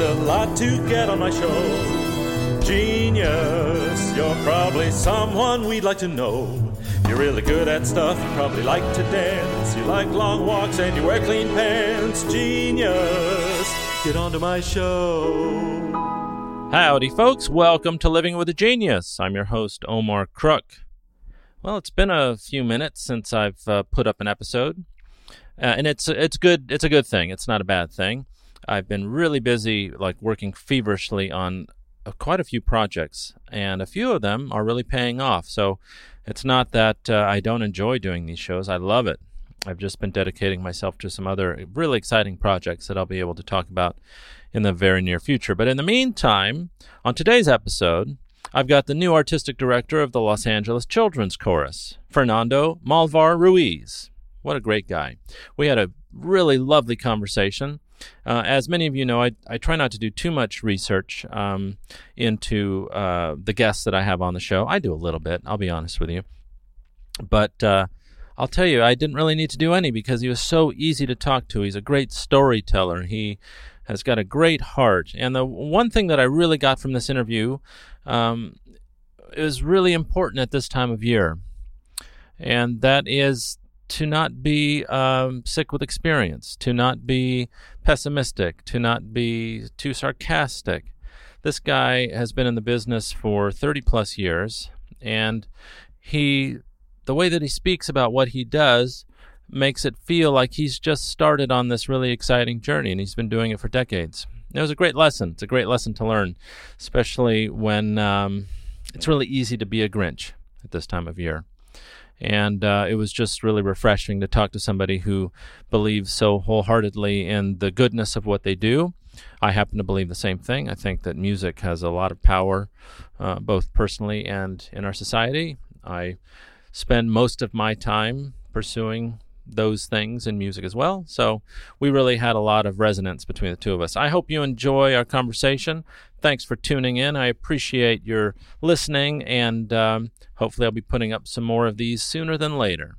a lot to get on my show. Genius, you're probably someone we'd like to know. You're really good at stuff, you probably like to dance. You like long walks and you wear clean pants. Genius, get onto my show. Howdy, folks. Welcome to Living with a Genius. I'm your host, Omar Crook. Well, it's been a few minutes since I've uh, put up an episode, uh, and it's it's good. It's a good thing. It's not a bad thing. I've been really busy, like working feverishly on uh, quite a few projects, and a few of them are really paying off. So it's not that uh, I don't enjoy doing these shows. I love it. I've just been dedicating myself to some other really exciting projects that I'll be able to talk about in the very near future. But in the meantime, on today's episode, I've got the new artistic director of the Los Angeles Children's Chorus, Fernando Malvar Ruiz. What a great guy. We had a really lovely conversation. Uh, as many of you know, I, I try not to do too much research um, into uh, the guests that I have on the show. I do a little bit, I'll be honest with you. But uh, I'll tell you, I didn't really need to do any because he was so easy to talk to. He's a great storyteller. He has got a great heart. And the one thing that I really got from this interview um, is really important at this time of year, and that is to not be um, sick with experience, to not be pessimistic, to not be too sarcastic. This guy has been in the business for 30 plus years, and he, the way that he speaks about what he does, makes it feel like he's just started on this really exciting journey and he's been doing it for decades. It was a great lesson. It's a great lesson to learn, especially when um, it's really easy to be a Grinch at this time of year. And uh, it was just really refreshing to talk to somebody who believes so wholeheartedly in the goodness of what they do. I happen to believe the same thing. I think that music has a lot of power, uh, both personally and in our society. I spend most of my time pursuing those things in music as well. So we really had a lot of resonance between the two of us. I hope you enjoy our conversation. Thanks for tuning in. I appreciate your listening, and um, hopefully, I'll be putting up some more of these sooner than later.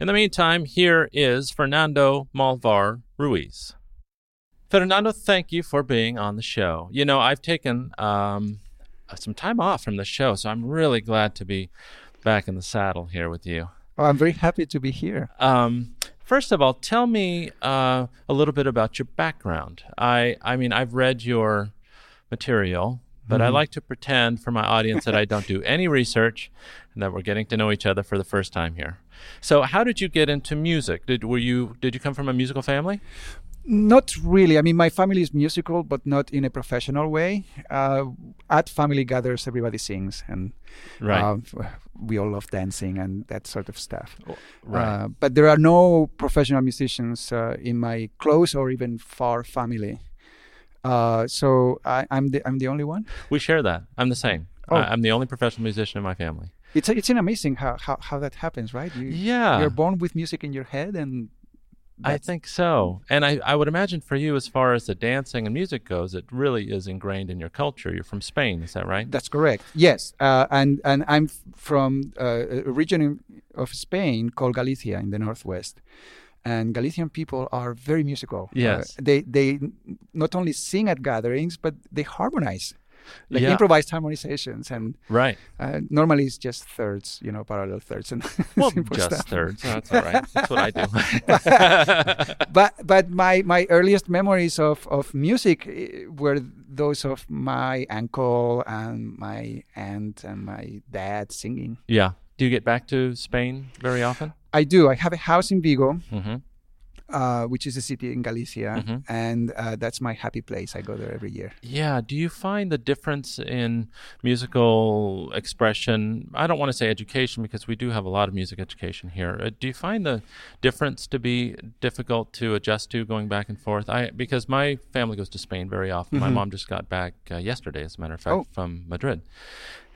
In the meantime, here is Fernando Malvar Ruiz. Fernando, thank you for being on the show. You know, I've taken um, some time off from the show, so I'm really glad to be back in the saddle here with you. Oh, I'm very happy to be here. Um, first of all, tell me uh, a little bit about your background. I, I mean, I've read your material, but mm-hmm. I like to pretend for my audience that I don't do any research and that we're getting to know each other for the first time here. So, how did you get into music? Did were you did you come from a musical family? Not really. I mean, my family is musical, but not in a professional way. Uh, at family gathers, everybody sings, and right. uh, we all love dancing and that sort of stuff. Oh, right. Uh, but there are no professional musicians uh, in my close or even far family. Uh, so I, am the I'm the only one. We share that. I'm the same. Oh. I, am the only professional musician in my family. It's it's an amazing how, how, how that happens, right? You, yeah. You're born with music in your head and I think so. And I, I would imagine for you, as far as the dancing and music goes, it really is ingrained in your culture. You're from Spain, is that right? That's correct. Yes. Uh, and, and I'm from uh, a region of Spain called Galicia in the northwest. And Galician people are very musical. Uh, yes. Uh, they, they not only sing at gatherings, but they harmonize like yeah. improvised harmonizations and right. uh, normally it's just thirds you know parallel thirds and well just stuff. thirds that's all right. That's what i do. But but my my earliest memories of of music eh, were those of my uncle and my aunt and my dad singing. Yeah. Do you get back to spain very often? I do. I have a house in vigo. Mm-hmm uh, which is a city in Galicia, mm-hmm. and uh, that's my happy place. I go there every year. Yeah. Do you find the difference in musical expression? I don't want to say education because we do have a lot of music education here. Uh, do you find the difference to be difficult to adjust to going back and forth? I because my family goes to Spain very often. Mm-hmm. My mom just got back uh, yesterday, as a matter of fact, oh. from Madrid,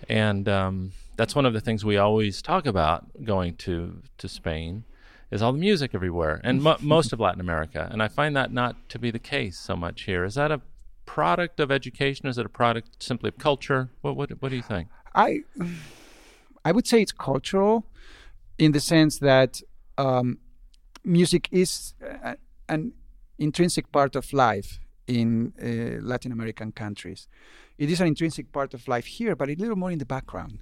and um, that's one of the things we always talk about going to to Spain is all the music everywhere, and mo- most of Latin America. And I find that not to be the case so much here. Is that a product of education? Is it a product simply of culture? What what what do you think? I I would say it's cultural, in the sense that um, music is a, an intrinsic part of life in uh, Latin American countries. It is an intrinsic part of life here, but a little more in the background.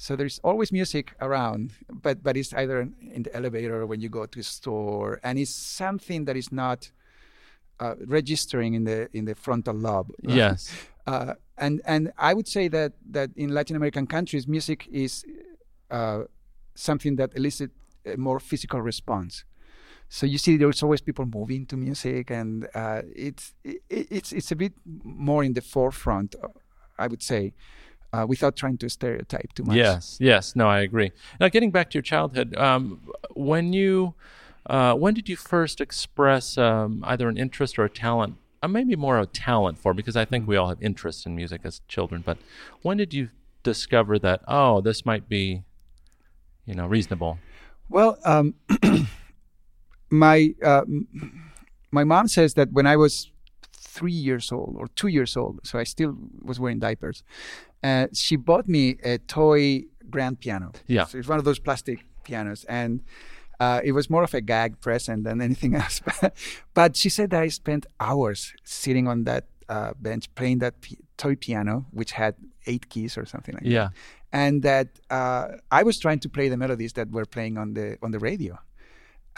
So there's always music around, but but it's either in the elevator or when you go to a store, and it's something that is not uh, registering in the in the frontal lobe. Yes. Uh, and and I would say that that in Latin American countries, music is uh, something that elicits a more physical response. So you see, there's always people moving to music, and uh, it's it, it's it's a bit more in the forefront, I would say uh, without trying to stereotype too much. Yes, yes, no, I agree. Now, getting back to your childhood, um, when you, uh, when did you first express um, either an interest or a talent? Uh, maybe more a talent for, because I think we all have interest in music as children. But when did you discover that? Oh, this might be, you know, reasonable. Well, um, my uh, my mom says that when I was three years old or two years old, so I still was wearing diapers. Uh, she bought me a toy grand piano. Yeah, so it's one of those plastic pianos, and uh, it was more of a gag present than anything else. but she said that I spent hours sitting on that uh, bench playing that p- toy piano, which had eight keys or something like yeah. that. And that uh, I was trying to play the melodies that were playing on the on the radio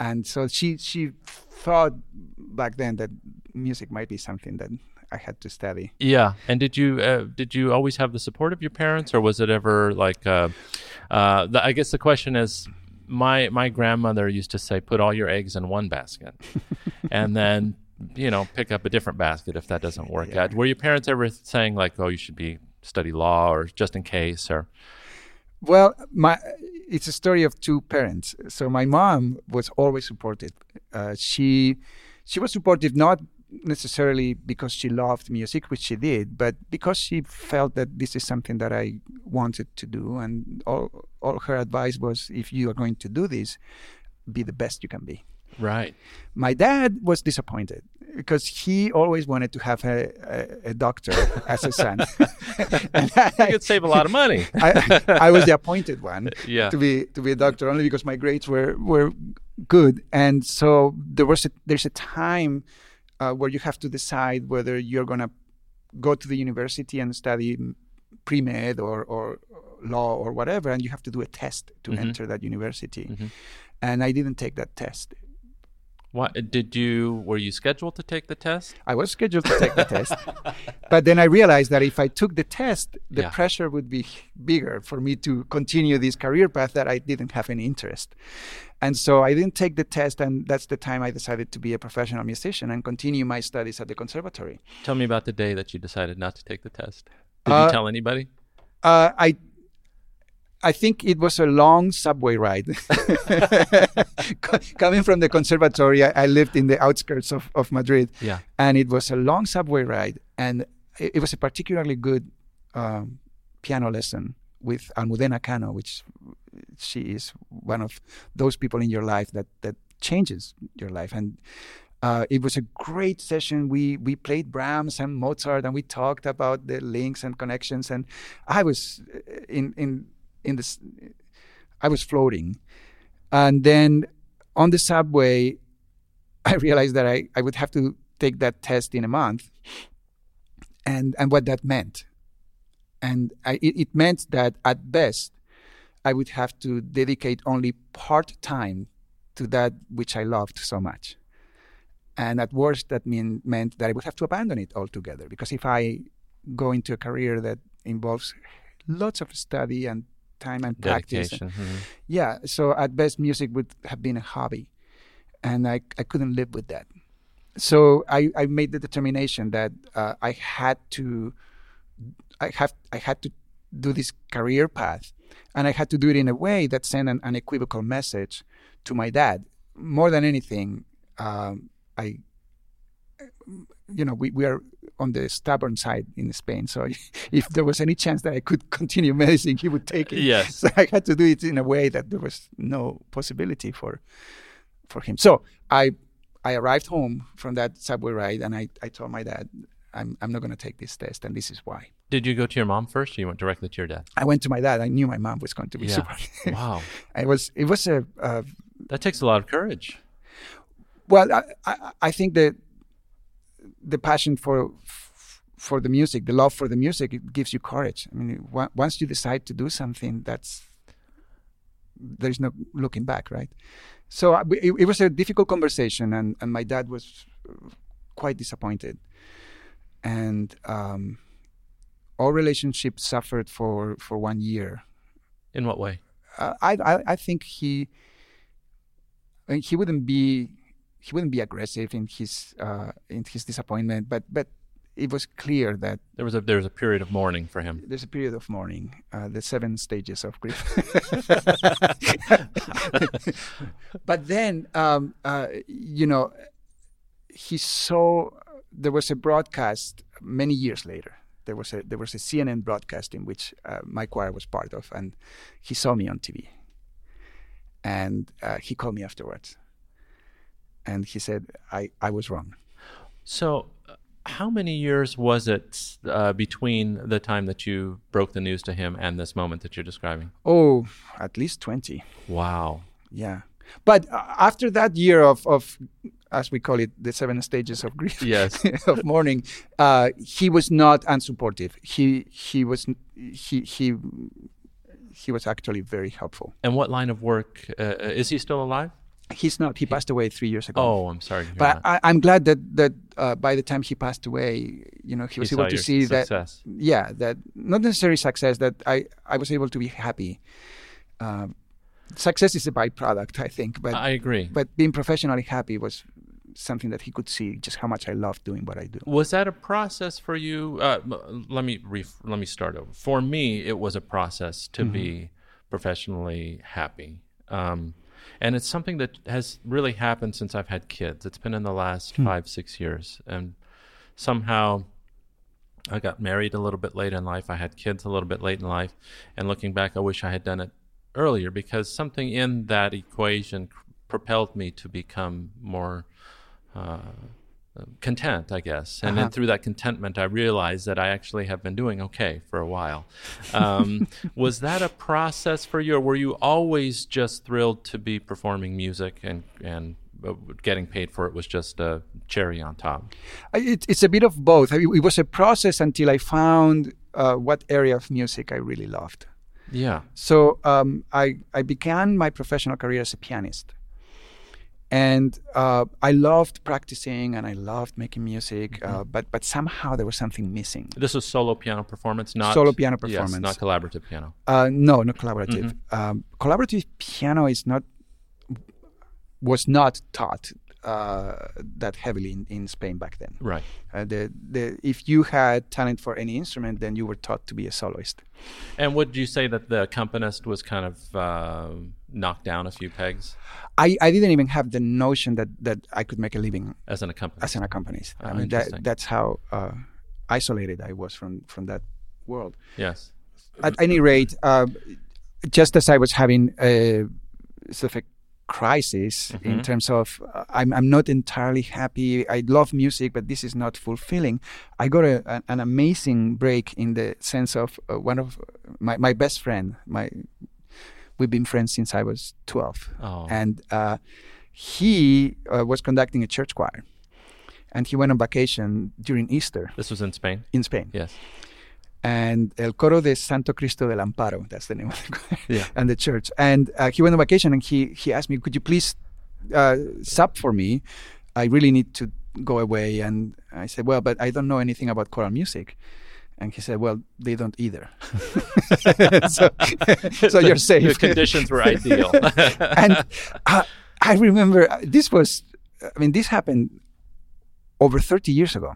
and so she she thought back then that music might be something that I had to study. Yeah, and did you uh, did you always have the support of your parents, or was it ever like? Uh, uh, the, I guess the question is, my my grandmother used to say, "Put all your eggs in one basket," and then you know pick up a different basket if that doesn't work yeah. out. Were your parents ever saying like, "Oh, you should be study law," or just in case, or? Well, my it's a story of two parents. So my mom was always supportive. Uh, she she was supportive not necessarily because she loved music, which she did, but because she felt that this is something that I wanted to do. And all all her advice was, if you are going to do this, be the best you can be. Right. My dad was disappointed because he always wanted to have a, a, a doctor as a son. and I, you could save a lot of money. I, I, was the appointed one yeah. to be to be a doctor only because my grades were were good, and so there was a, there's a time uh, where you have to decide whether you're gonna go to the university and study pre med or or law or whatever, and you have to do a test to mm-hmm. enter that university. Mm-hmm. And I didn't take that test what did you? Were you scheduled to take the test? I was scheduled to take the test, but then I realized that if I took the test, the yeah. pressure would be bigger for me to continue this career path that I didn't have any interest. And so I didn't take the test, and that's the time I decided to be a professional musician and continue my studies at the conservatory. Tell me about the day that you decided not to take the test. Did uh, you tell anybody? Uh, I I think it was a long subway ride. Coming from the conservatory, I, I, lived in the outskirts of, of Madrid. Yeah. And it was a long subway ride. And it, it was a particularly good um, piano lesson with Almudena Cano, which she is one of those people in your life that, that changes your life. And uh, it was a great session. We we played Brahms and Mozart, and we talked about the links and connections. And I was in in in this i was floating. And then on the subway i realized that i, I would have to take that test in a month. And and what that meant. And I, it, it meant that at best i would have to dedicate only part time to that which i loved so much. And at worst that mean, meant that i would have to abandon it altogether. Because if i go into a career that involves lots of study and time and practice. And, mm-hmm. Yeah, so at best, music would have been a hobby, and I I couldn't live with that. So I, I made the determination that uh, I had to I have I had to do this career path, and I had to do it in a way that sent an unequivocal message to my dad. More than anything, um, I you know we, we are on the stubborn side in Spain. So if there was any chance that I could continue medicine, he would take it. Yes. So I had to do it in a way that there was no possibility for for him. So I I arrived home from that subway ride and I, I told my dad, I'm I'm not gonna take this test and this is why. Did you go to your mom first or you went directly to your dad? I went to my dad. I knew my mom was going to be yeah. super. wow. it was it was a uh, that takes a lot of courage. Well, I, I, I think that the passion for for the music, the love for the music, it gives you courage. I mean, once you decide to do something, that's there's no looking back, right? So uh, it, it was a difficult conversation, and and my dad was quite disappointed, and um, our relationship suffered for for one year. In what way? Uh, I, I I think he he wouldn't be he wouldn't be aggressive in his uh, in his disappointment, but but it was clear that there was a there was a period of mourning for him. There's a period of mourning, uh, the seven stages of grief. but then, um, uh, you know, he saw there was a broadcast many years later. There was a there was a CNN broadcast in which uh, my choir was part of, and he saw me on TV, and uh, he called me afterwards, and he said I I was wrong. So how many years was it uh, between the time that you broke the news to him and this moment that you're describing? Oh, at least 20. Wow. Yeah. But uh, after that year of, of, as we call it, the seven stages of grief, yes, of mourning, uh, he was not unsupportive. He he was he he he was actually very helpful. And what line of work uh, is he still alive? He's not. He passed away three years ago. Oh, I'm sorry. but I, am glad that that uh, by the time he passed away, you know, he was he able to see success. that. Yeah, that not necessarily success. That I I was able to be happy. Uh, success is a byproduct, I think. But I agree. But being professionally happy was something that he could see just how much I love doing what I do. Was that a process for you? Uh, let me ref- let me start over. For me, it was a process to mm-hmm. be professionally happy. Um, and it's something that has really happened since I've had kids. It's been in the last hmm. five, six years, and somehow I got married a little bit late in life. I had kids a little bit late in life, and looking back, I wish I had done it earlier because something in that equation propelled me to become more. Uh, content, I guess. And uh-huh. then through that contentment, I realized that I actually have been doing okay for a while. Um, was that a process for you, or were you always just thrilled to be performing music and and uh, getting paid for it was just a cherry on top? It, it's a bit of both. It was a process until I found uh, what area of music I really loved. Yeah. So um, I I began my professional career as a pianist and uh, I loved practicing and I loved making music, uh, mm-hmm. uh, but but somehow there was something missing. This was solo piano performance, not solo piano performance, yes, not collaborative piano. Uh, no, not collaborative. Mm-hmm. Um, collaborative piano is not was not taught uh, that heavily in, in Spain back then. Right. Uh, the the if you had talent for any instrument, then you were taught to be a soloist. And would you say that the accompanist was kind of knocked down a few pegs? I, I didn't even have the notion that, that I could make a living as an accompanist. As an accompanist. Oh, I mean that, that's how uh, isolated I was from from that world. Yes. At any rate, uh, just as I was having a sort of a crisis mm-hmm. in terms of uh, I'm, I'm not entirely happy. I love music, but this is not fulfilling. I got a, a, an amazing break in the sense of uh, one of my, my best friend, my we've been friends since I was 12. Oh. And uh, he uh, was conducting a church choir. And he went on vacation during Easter. This was in Spain? In Spain. Yes and El Coro de Santo Cristo del Amparo. That's the name of the choir. Yeah. and the church. And uh, he went on vacation and he, he asked me, could you please uh, sub for me? I really need to go away. And I said, well, but I don't know anything about choral music. And he said, well, they don't either. so, so you're safe. The conditions were ideal. and uh, I remember uh, this was, I mean, this happened over 30 years ago.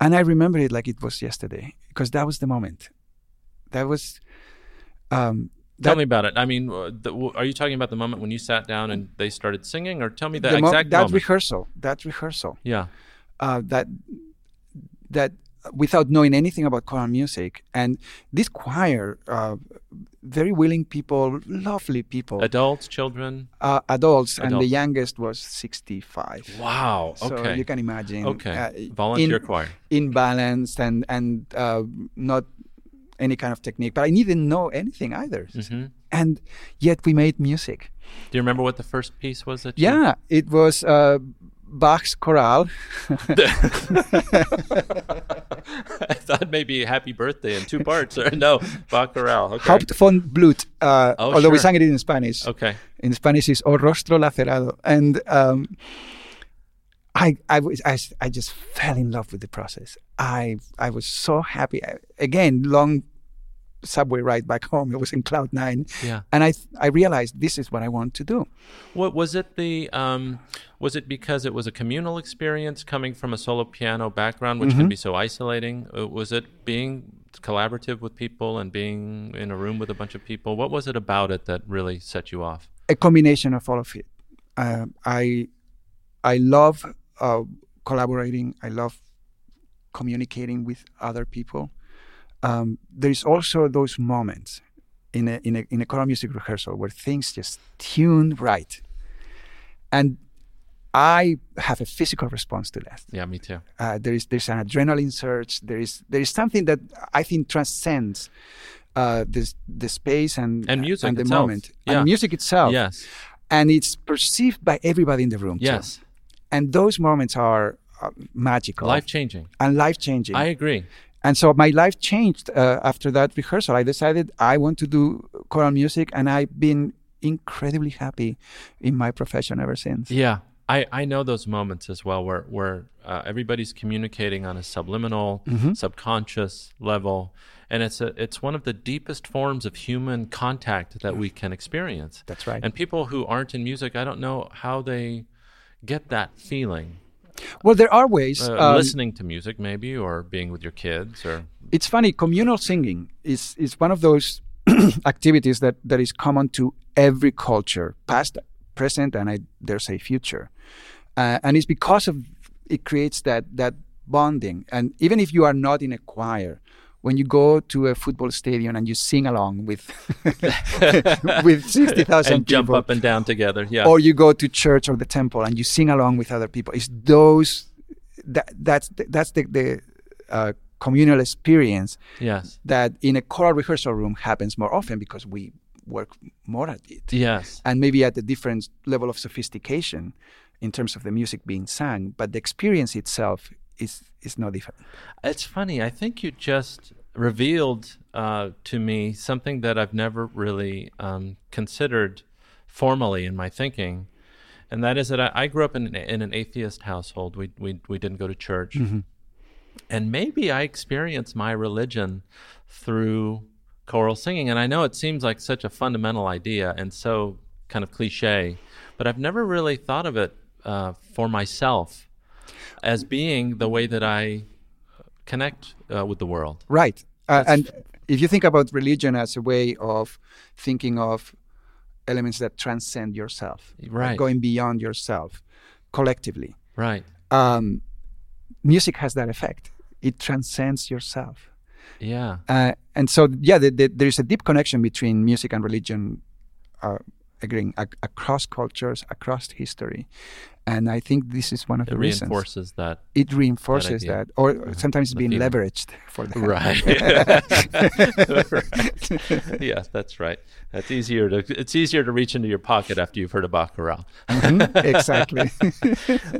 And I remember it like it was yesterday because that was the moment. That was. Um, that, tell me about it. I mean, uh, the, are you talking about the moment when you sat down and they started singing, or tell me the, the exact that moment? rehearsal. That rehearsal. Yeah. Uh, that that without knowing anything about choral music, and this choir, uh, very willing people, lovely people, adults, children, uh, adults, adults, and the youngest was sixty-five. Wow. Okay. So you can imagine. Okay. Uh, Volunteer in, choir. In balance and and uh, not any kind of technique, but I didn't know anything either. Mm-hmm. And yet we made music. Do you remember what the first piece was that? Yeah, it was uh, Bach's chorale. I thought maybe Happy Birthday in two parts. Or no, Bach chorale. Okay. Haupt voll Blut. Uh, Oh, although we sang it in Spanish. Okay. In Spanish is O Rostro Lacerado. And um, I, I, was, I, I just fell in love with the process. I, I was so happy. I- Again, long subway ride back home. It was in Cloud Nine. Yeah. And I, I realized this is what I want to do. What was it? The um, was it because it was a communal experience coming from a solo piano background, which can be so isolating? Uh, was it being collaborative with people and being in a room with a bunch of people? What was it about it that really set you off? a combination of all of it. Uh, I I love uh, collaborating. I love communicating with other people. Um, there is also those moments in a, in a in a choral music rehearsal where things just tune right, and I have a physical response to that. Yeah, me too. Uh, there is there's an adrenaline surge. There is there is something that I think transcends uh, this the space and And music and the itself. moment Yeah. and music itself Yes. and it's perceived by everybody in the room. too. Yes. and those moments are uh, magical Life changing. and life changing. I agree. And so my life changed uh, after that rehearsal. I decided I want to do choral music, and I've been incredibly happy in my profession ever since. Yeah, I, I know those moments as well where where uh, everybody's communicating on a subliminal, subconscious level, and it's a it's one of the deepest forms of human contact that we can experience. That's right. And people who aren't in music, I don't know how they get that feeling. Well, there are ways. Uh, um, listening to music, maybe, or being with your kids, or it's funny communal singing is is one of those activities that that is common to every culture past present and i dare say future uh, and it's because of it creates that that bonding and even if you are not in a choir when you go to a football stadium and you sing along with with 60,000 and jump up and down together. Yeah. or you go to church or the temple and you sing along with other people. It's those that that's the, that's the, the uh, communal experience yes. that in a choral rehearsal room happens more often because we work more at it Yes. and maybe at a different level of sophistication in terms of the music being sung, but the experience itself is is no different. It's funny. I think you just revealed uh, to me something that I've never really um, considered formally in my thinking, and that is that I, I grew up in, an- in an atheist household. We we we didn't go to church, and maybe I experienced my religion through choral singing. And I know it seems like such a fundamental idea and so kind of cliche, but I've never really thought of it uh, for myself as being the way that I connect uh, with the world. Right. Uh, and if you think about religion as a way of thinking of elements that transcend yourself, Right. going beyond yourself collectively, Right. um, music has that effect. It transcends yourself. Yeah. Uh, and so, yeah, the, the, there is a deep connection between music and religion, uh, agreeing ac- across cultures, across history. And I think this is one of It the reasons. reinforces that. It reinforces. Uh-huh. that, or sometimes it's being feeling. leveraged for that. right. right. Yes, that's right. That's easier to. It's easier to reach into your pocket after you've heard a baccarat. Mhm, exactly.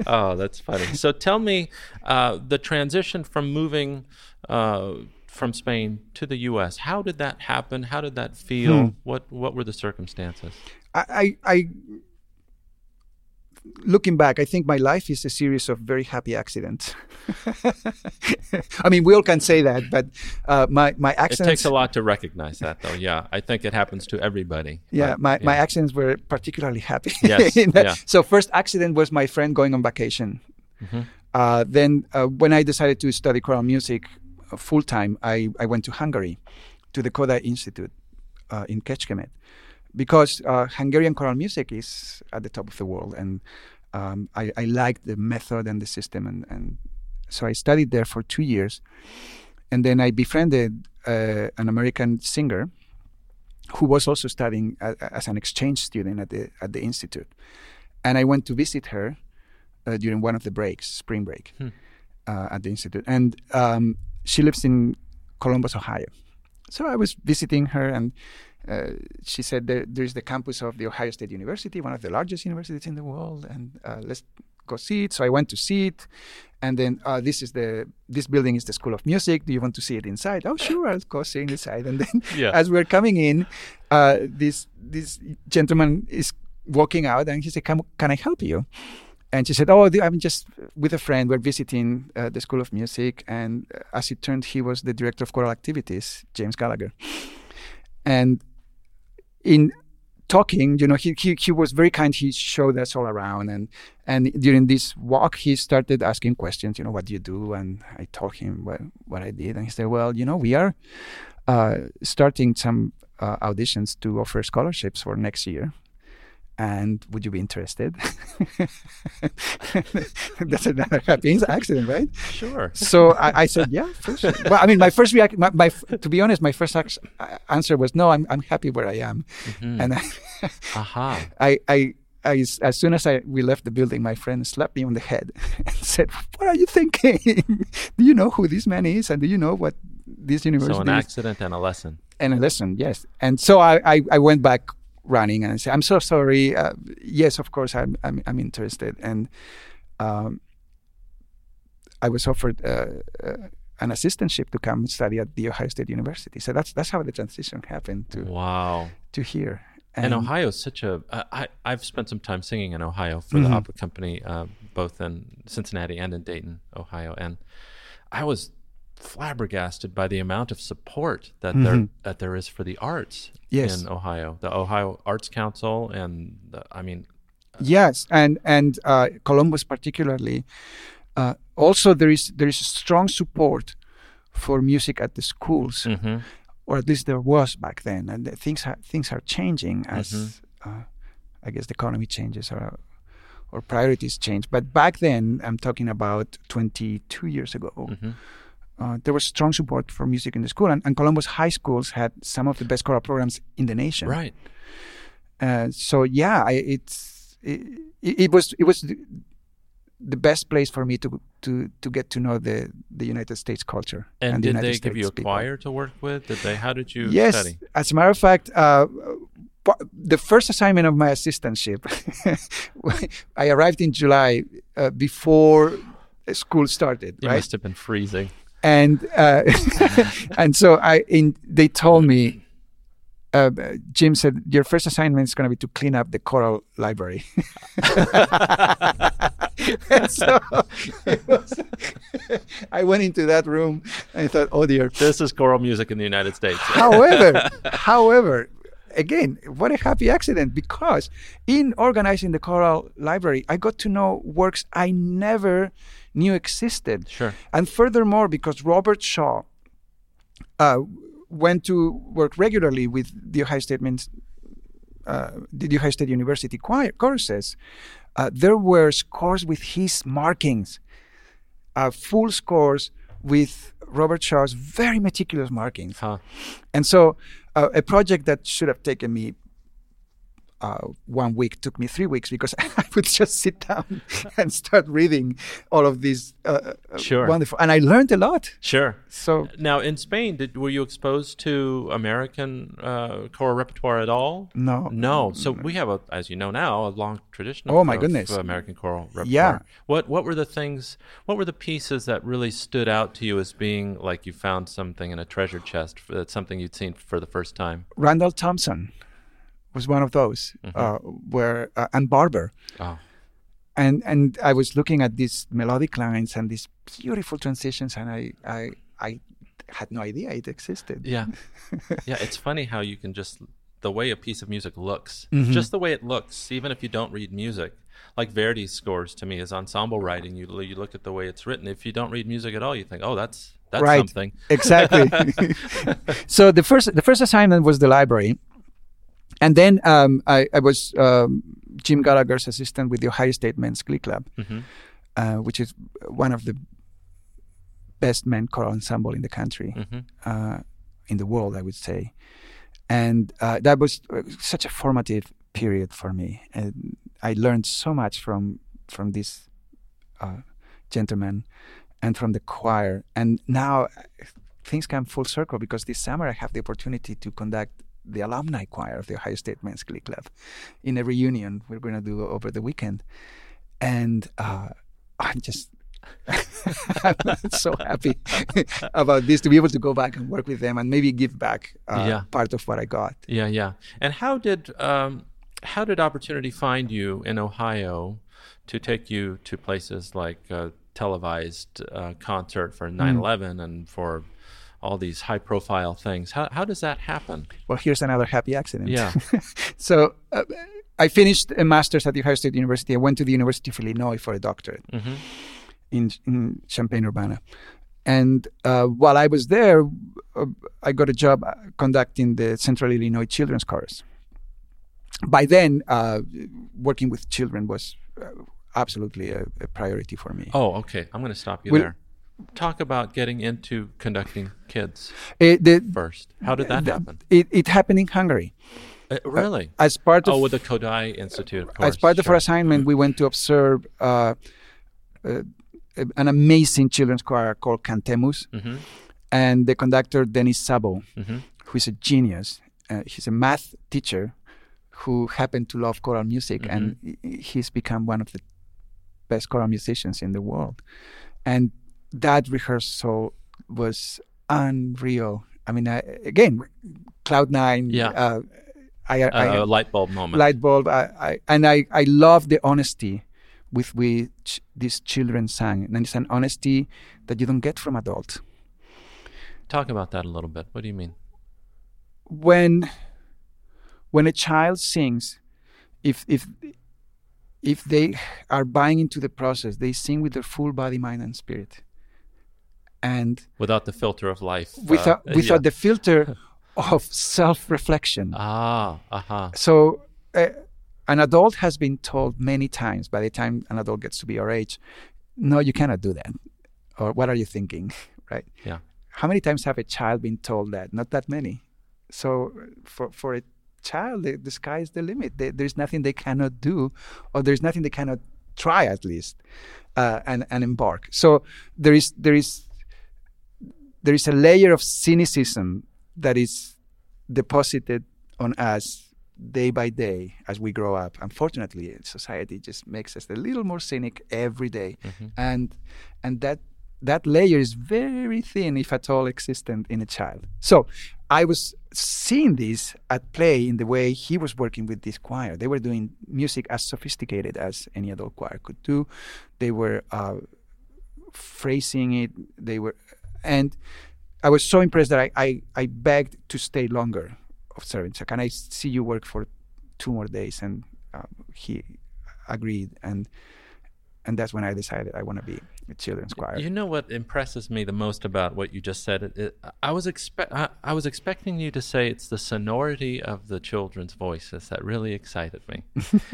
oh, that's funny. So tell me uh, the transition from moving uh, from Spain to the U.S. How did that happen? How did that feel? Hmm. What What were the circumstances? I, I, I, looking back, I think my life is a series of very happy accidents. I mean, we all can say that, but uh, my my It takes a lot to recognize that, though. Yeah, I think it happens to everybody. Yeah, but, my, my accidents were particularly happy. Yes, yeah. So first accident was my friend going on vacation. Mm-hmm. Uh, then uh, when I decided to study choral music uh, full time, I, I went to Hungary, to the Kodály Institute uh, in Kecskemét, because uh, Hungarian choral music is at the top of the world, and um, I, I liked the method and the system, and, and so I studied there for two years, and then I befriended uh, an American singer who was also studying a, as an exchange student at the at the institute, and I went to visit her uh, during one of the breaks, spring break, uh, at the institute, and um, she lives in Columbus, Ohio. So I was visiting her, and uh, she said there, there's the campus of the Ohio State University, one of the largest universities in the world, and uh, let's go see it. So I went to see it, and then uh, this is the this building is the School of Music. Do you want to see it inside? Oh, sure, I'll go see it inside. And then Yeah. as we're coming in, uh, this this gentleman is walking out, and he said, "Can, can I help you?" And she said, "Oh, I'm just with a friend. We're visiting uh, the School of Music." And uh, as it turned, he was the director of choral activities, James Gallagher. And in talking, you know, he, he he was very kind. He showed us all around, and and during this walk, he started asking questions. You know, what do you do? And I told him what what I did, and he said, "Well, you know, we are uh, starting some uh, auditions to offer scholarships for next year." And would you be interested? That's another happy accident, right? Sure. So I, I said, yeah, for sure. Well, I mean, my first reaction, my, my, to be honest, my first answer was, no, I'm, I'm happy where I am. Mhm. And I, Aha. I, I, I, as soon as I, we left the building, my friend slapped me on the head and said, what are you thinking? do you know who this man is? And do you know what this university is? So an is? accident and a lesson. and a lesson, yes. And so I, I, I went back running and I said, I'm so sorry. Uh, yes, of course, I'm, I'm, I'm interested. And um, I was offered uh, uh, an assistantship to come study at the Ohio State University. So that's that's how the transition happened to Wow. to here. And Ohio's such a. I, I, I've spent some time singing in Ohio for the Mhm. opera company, uh, both in Cincinnati and in Dayton, Ohio, and I was flabbergasted by the amount of support that there Mhm. that there is for the arts Yes. in Ohio. The Ohio Arts Council, and the, I mean, Yes, and and uh, Columbus particularly. Uh, also, there is there is strong support for music at the schools, mhm. or at least there was back then. And things are, things are changing as Mhm. uh, I guess the economy changes or or priorities change. But back then, I'm talking about 22 years ago. Mhm. Uh, there was strong support for music in the school, and, and Columbus high schools had some of the best choral programs in the nation. right. Uh, so yeah, I, it's it, it was it was the, the best place for me to to to get to know the the United States culture. And, the did United they States give you a people. choir to work with? Did they? How did you Yes, study? as a matter of fact, uh, the first assignment of my assistantship, I arrived in July uh, before school started, It right? must have been freezing. And uh, and so I in they told me. Uh, Jim said, "Your first assignment is going to be to clean up the choral library." And so was- I went into that room and I thought, "Oh dear." This is choral music in the United States. however, however, again, what a happy accident because in organizing the choral library, I got to know works I never knew existed. Sure. And furthermore, because Robert Shaw uh, went to work regularly with the Ohio State, Min- uh, the Ohio State University choir courses, uh, there were scores with his markings, uh, full scores with Robert Shaw's very meticulous markings. Huh. And so a project that should have taken me uh, one week took me three weeks because I would just sit down and start reading all of these uh, uh, Sure. wonderful, and I learned a lot. Sure. So Now, in Spain, did were you exposed to American uh, choral repertoire at all? no, No. So we have a, as you know now, a long tradition. Of, Oh, my goodness. American choral repertoire. Yeah. What What were the things? What were the pieces that really stood out to you as being like you found something in a treasure chest? That's something you'd seen for the first time. Randall Thompson was one of those, uh, where uh, and Barber, Oh. and and I was looking at these melodic lines and these beautiful transitions, and I I I had no idea it existed. Yeah. yeah. It's funny how you can just the way a piece of music looks, Mm-hmm. just the way it looks, even if you don't read music. Like Verdi's scores to me is ensemble writing. You you look at the way it's written. If you don't read music at all, you think, oh, that's that's Right. something. exactly. so the first the first assignment was the library, and then um, I, I was um, Jim Gallagher's assistant with the Ohio State Men's Glee Club, hmm uh, which is one of the best men choral ensemble in the country, hmm uh, in the world, I would say. And uh, that was uh, such a formative period for me, and I learned so much from from this uh, gentleman and from the choir. And now uh, things come full circle because this summer I have the opportunity to conduct the alumni choir of the Ohio State Men's Glee Club in a reunion we're going to do over the weekend. and uh, I'm just I'm so happy about this to be able to go back and work with them and maybe give back uh, yeah. part of what I got. Yeah, yeah. And how did um, how did opportunity find you in Ohio to take you to places like a televised uh, concert for 9/11 mm. and for all these high profile things? How how does that happen? Well, here's another happy accident. Yeah. so. Uh, I finished a master's at the Ohio State University. I went to the University of Illinois for a doctorate. Mm-hmm in, in Champaign Urbana. And uh, while I was there, uh, I got a job uh, conducting the Central Illinois Children's Chorus. By then, uh, working with children was uh, absolutely a, a, priority for me. Oh, okay. I'm going to stop you there. Talk about getting into conducting kids it, the, first. How did that the, happen? It, it happened in Hungary. Uh, really? as part of oh, with the Kodály Institute. Of course. As part sure. of our assignment, we went to observe uh, uh, an amazing children's choir called Cantemus, mm-hmm. and the conductor Dénes Szabó, mm-hmm. who is a genius. Uh, he's a math teacher who happened to love choral music, mm-hmm. and he's become one of the best choral musicians in the world. And that rehearsal was unreal. I mean, I, again, Cloud Nine. Yeah. Uh, I, I, uh, light bulb moment. Light bulb. I, I, and I, I love the honesty with which these children sang. And it's an honesty that you don't get from adults. Talk about that a little bit. What do you mean? When when a child sings, if if if they are buying into the process, they sing with their full body, mind, and spirit. And without the filter of life. Without uh, without yeah. the filter of self-reflection. Ah, uh-huh. So uh, an adult has been told many times by the time an adult gets to be your age, no, you cannot do that. Or what are you thinking? right? Yeah. How many times have a child been told that? Not that many. So for, for a child, the, the sky is the limit. They, there's nothing they cannot do, or there's nothing they cannot try at least, uh, and, and embark. So there is there is there is a layer of cynicism that is deposited on us day by day as we grow up. Unfortunately, society just makes us a little more cynic every day. Mm-hmm. and and that that layer is very thin, if at all existent, in a child. So I was seeing this at play in the way he was working with this choir. They were doing music as sophisticated as any adult choir could do. They were uh, phrasing it. They were, and I was so impressed that I, I, I begged to stay longer observing. So can I see you work for two more days? And uh, he agreed, and and that's when I decided I want to be a children's choir. You know what impresses me the most about what you just said? It, it, I was expect I, I, was expecting you to say it's the sonority of the children's voices that really excited me,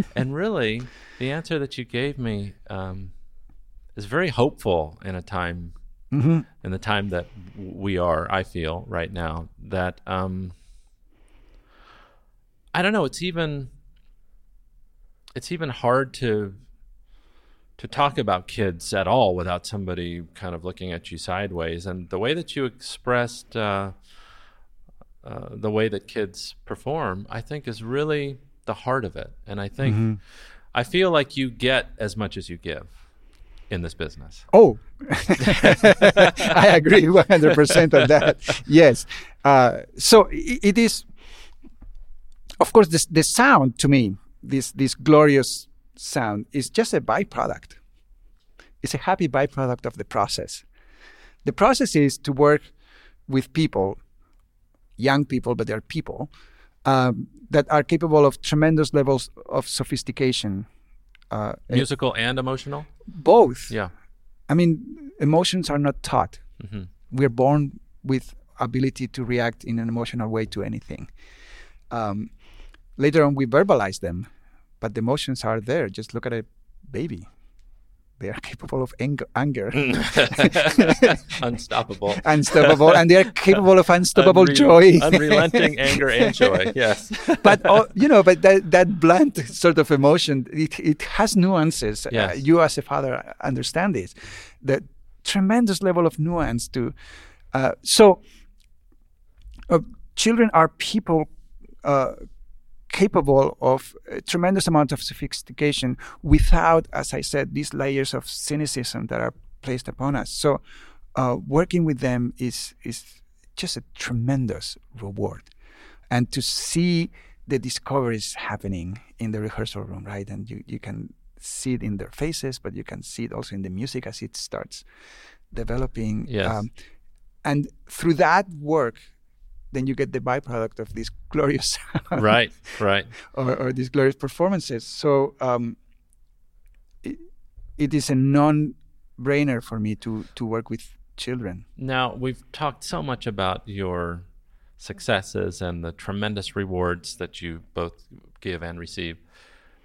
and really the answer that you gave me um, is very hopeful in a time. Mm-hmm. In the time that we are, I feel right now that um, I don't know. It's even it's even hard to to talk about kids at all without somebody kind of looking at you sideways. And the way that you expressed uh, uh, the way that kids perform, I think, is really the heart of it. And I think mm-hmm. I feel like you get as much as you give in this business. Oh, I agree 100% on that. Yes. Uh, so it, it is of course, this, the sound to me, this this glorious sound, is just a byproduct. It's a happy byproduct of the process. The process is to work with people, young people, but they're people um, that are capable of tremendous levels of sophistication. Uh, Musical and emotional. Both. Yeah. I mean, emotions are not taught. Mm-hmm. We're born with ability to react in an emotional way to anything. Um, later on we verbalize them but the emotions are there just look at a baby they are capable of ang- anger. Unstoppable. Unstoppable. And they are capable of unstoppable joy. unrelenting anger and joy. Yes. But oh, you know but that, that blunt sort of emotion it, it has nuances. Uh, yes. Uh, you as a father understand this. The tremendous level of nuance to uh, so uh, children are people uh, capable of a tremendous amount of sophistication without, as I said, these layers of cynicism that are placed upon us. So, uh, working with them is is just a tremendous reward, and to see the discoveries happening in the rehearsal room, right? And you you can see it in their faces, but you can see it also in the music as it starts developing. Yes. Um, and through that work, then you get the byproduct of these glorious right right. or, or, these glorious performances. So um, it, it is a non-brainer for me to to work with children. Now we've talked so much about your successes and the tremendous rewards that you both give and receive.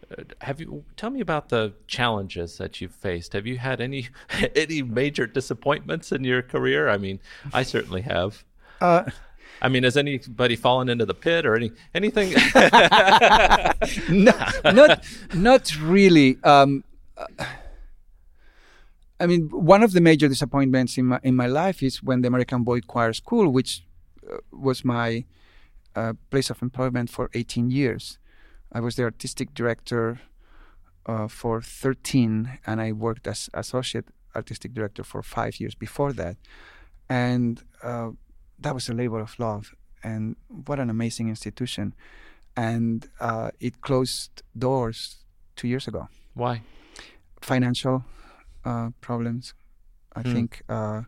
Uh, have you tell me about the challenges that you've faced. Have you had any any major disappointments in your career? I mean i certainly have. Uh, I mean, has anybody fallen into the pit or any anything? no, not not really. Um, I mean, one of the major disappointments in my in my life is when the American Boychoir School, which uh, was my uh, place of employment for 18 years, I was the artistic director uh, for 13, and I worked as associate artistic director for five years before that, and uh, that was a labor of love, and what an amazing institution. And uh, it closed doors two years ago. Why? Financial uh, problems. I mm. think uh,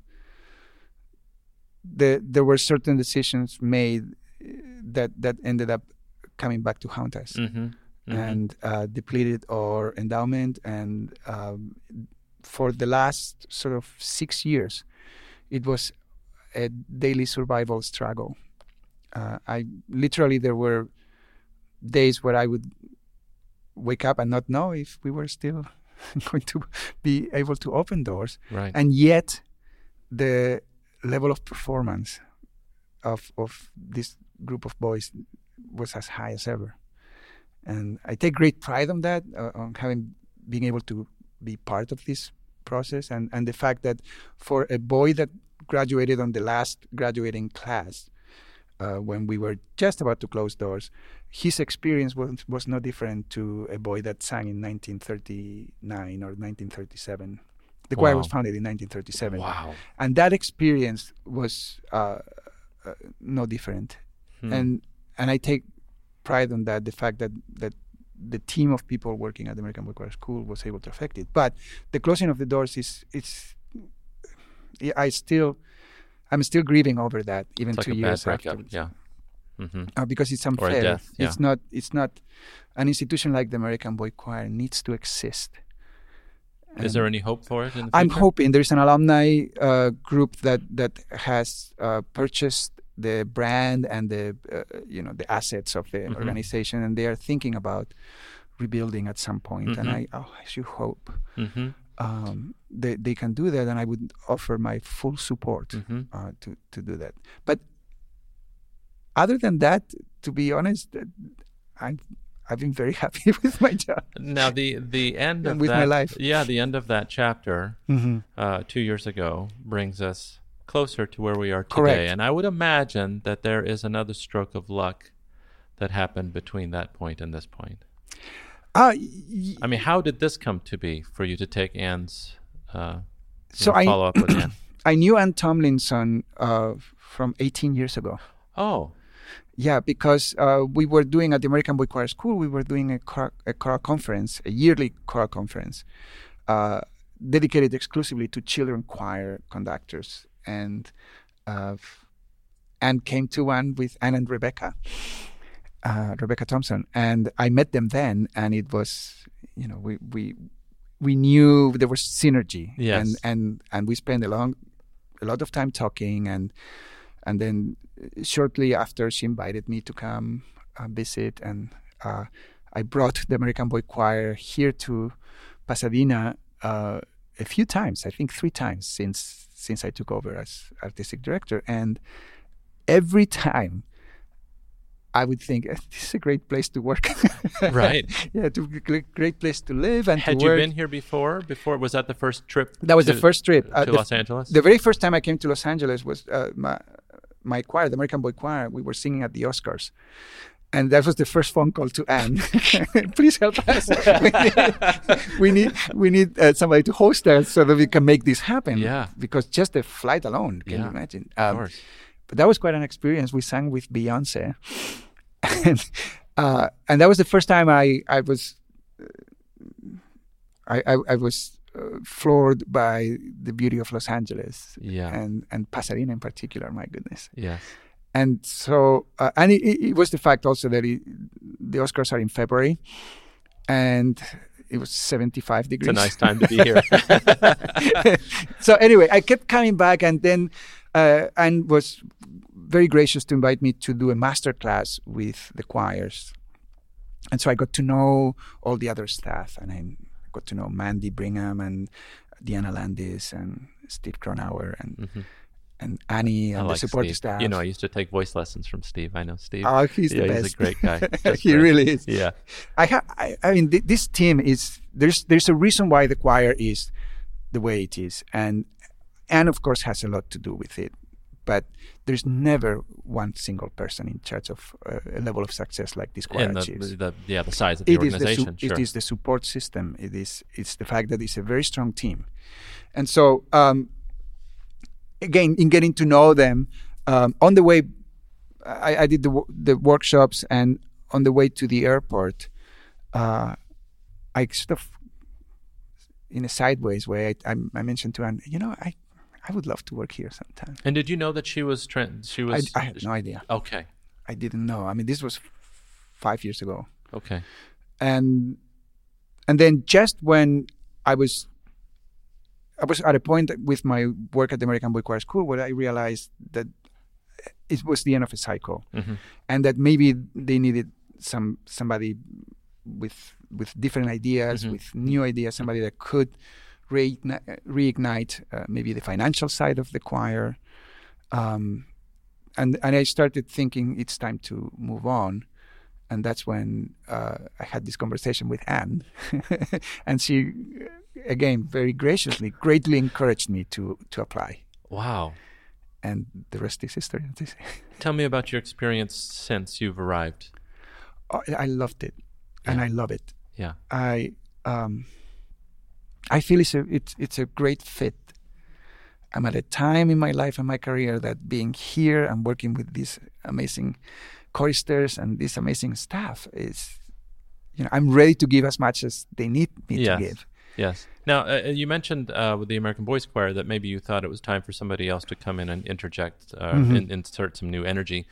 the, there were certain decisions made that that ended up coming back to haunt us. Mm-hmm. Mm-hmm. and uh, depleted our endowment. And um, for the last sort of six years, it was a daily survival struggle. Uh, I literally there were days where I would wake up and not know if we were still going to be able to open doors. Right. And yet, the level of performance of of this group of boys was as high as ever, and I take great pride on that, uh, on having being able to be part of this process, and and the fact that for a boy that graduated on the last graduating class uh, when we were just about to close doors. His experience was, was no different to a boy that sang in 1939 or 1937. The wow. choir was founded in 1937. Wow. And that experience was uh, uh, no different. Hmm. And and I take pride on that, the fact that, that the team of people working at the American Boychoir School was able to affect it. But the closing of the doors is it's I still, I'm still grieving over that even it's two years after. Yeah. Mm-hmm. Uh, because it's unfair. Death, yeah. It's not. It's not. An institution like the American Boychoir needs to exist. Is there any hope for it? I'm hoping there's an alumni uh, group that that has uh, purchased the brand and the uh, you know the assets of the mm-hmm. organization, and they are thinking about rebuilding at some point. Mm-hmm. And I, oh, I should hope mm-hmm um, they, they can do that, and I would offer my full support mm-hmm. uh, to, to do that. But other than that, to be honest, I'm I've been very happy with my job. Now the the end of with that, my life, yeah, the end of that chapter mm-hmm. uh, two years ago brings us closer to where we are today. Correct. And I would imagine that there is another stroke of luck that happened between that point and this point. Uh, y- I mean, how did this come to be for you to take Anne's uh, so know, follow up with Anne? I knew Anne Tomlinson uh, from 18 years ago. Oh. Yeah, because uh, we were doing at the American Boychoir School, we were doing a choir, a choral conference, a yearly choir conference, uh, dedicated exclusively to children choir conductors. And uh, Anne came to one with Anne and Rebecca uh, Rebecca Thompson, and I met them then, and it was, you know, we we we knew there was synergy, yes. and and and we spent a long, a lot of time talking, and and then shortly after she invited me to come uh, visit, and uh, I brought the American Boychoir here to Pasadena uh, a few times, I think three times since since I took over as artistic director, and every time I would think eh, this is a great place to work. right. Yeah, to great place to live and had to work. you been here before? Before was that the first trip? That was to, the first trip to uh, Los Angeles. The very first time I came to Los Angeles was uh, my my choir, the American Boychoir. We were singing at the Oscars, and that was the first phone call to Anne. Please help us. we need we need, we need uh, somebody to host us so that we can make this happen. Yeah. Because just the flight alone, can Yeah. you imagine? Of Um, course. But that was quite an experience. We sang with Beyonce, and uh, and that was the first time I I was I I, I was uh, floored by the beauty of Los Angeles Yeah. and and Pasadena in particular. My goodness. Yes. And so, uh, and it, it was the fact also that it, the Oscars are in February, and it was 75 degrees. It's a nice time to be here. so anyway, I kept coming back, and then uh, and was very gracious to invite me to do a master class with the choirs, and so I got to know all the other staff, and I got to know Mandy Brigham and Diana Landis and Steve Cronauer and Mhm. and Annie I and like the support Steve. staff. You know, I used to take voice lessons from Steve. I know Steve. Oh, he's yeah, the he's a great guy. He great. really is. Yeah. I, ha- I, I mean, th- this team is there's there's a reason why the choir is the way it is, and and of course has a lot to do with it. But there's never one single person in charge of uh, a level of success like this choir And the, the, the yeah the size of the It is the organization. su- sure. it is the support system. It is it's the fact that it's a very strong team, and so um, again in getting to know them um, on the way, I, I did the the workshops and on the way to the airport, uh, I sort of in a sideways way I, I, I mentioned to Anne, you know, I I would love to work here sometime. and did you know that she was trans? She was. I had no idea. Okay. I didn't know. I mean, this was five years ago. Okay. and and then just when I was I was at a point with my work at the American Boychoir School where I realized that it was the end of a cycle, Mhm. and that maybe they needed some somebody with with different ideas, Mhm. with new ideas, somebody that could reignite, reignite uh, maybe the financial side of the choir. Um, and and I started thinking it's time to move on and that's when uh, I had this conversation with Anne, and she, again, very graciously, greatly encouraged me to to apply, Wow. and the rest is history. as they say. Tell me about your experience since you've arrived. Oh, I loved it, and I love it. Yeah. I um, I feel it's a it's it's a great fit. I'm at a time in my life and my career that being here and working with these amazing choristers and this amazing staff is, you know, I'm ready to give as much as they need me Yes. to give. Yes. Now, uh, you mentioned uh, with the American Boys Choir that maybe you thought it was time for somebody else to come in and interject, uh, Mhm. in, insert some new energy.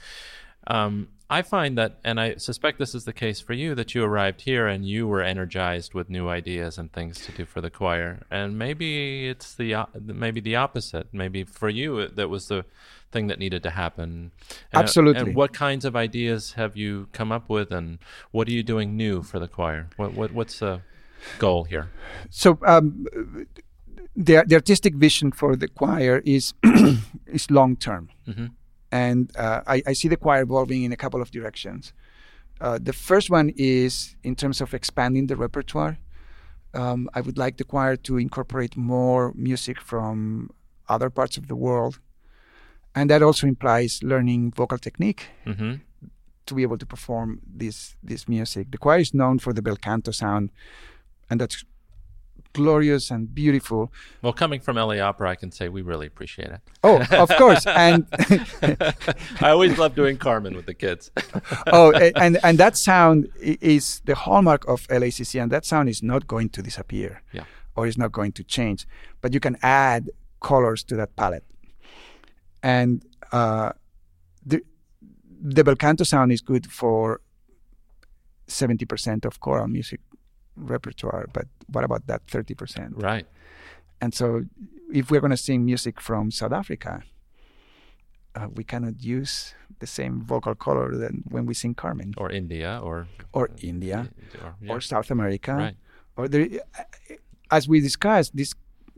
Um, I find that, and I suspect this is the case for you, that you arrived here and you were energized with new ideas and things to do for the choir. And maybe it's the maybe the opposite. Maybe for you it- that was the thing that needed to happen. And- Absolutely. And what kinds of ideas have you come up with, and what are you doing new for the choir? What, what what's the goal here? So um, the the artistic vision for the choir is is long term. hmm and uh, I, I see the choir evolving in a couple of directions. Uh, the first one is in terms of expanding the repertoire. Um, I would like the choir to incorporate more music from other parts of the world, and that also implies learning vocal technique hmm to be able to perform this this music. The choir is known for the bel canto sound, and that's glorious and beautiful. Well, coming from LA Opera, I can say we really appreciate it. Oh, of course, and I always love doing Carmen with the kids. oh, and and that sound is the hallmark of LACC, and that sound is not going to disappear, Yeah. or is not going to change. But you can add colors to that palette, and uh, the the bel canto sound is good for seventy percent of choral music repertoire. But what about that thirty percent? right. And so, if we're going to sing music from South Africa, uh, we cannot use the same vocal color than when we sing Carmen Or India, or or India or, yeah. or South America right. or there, as we discussed this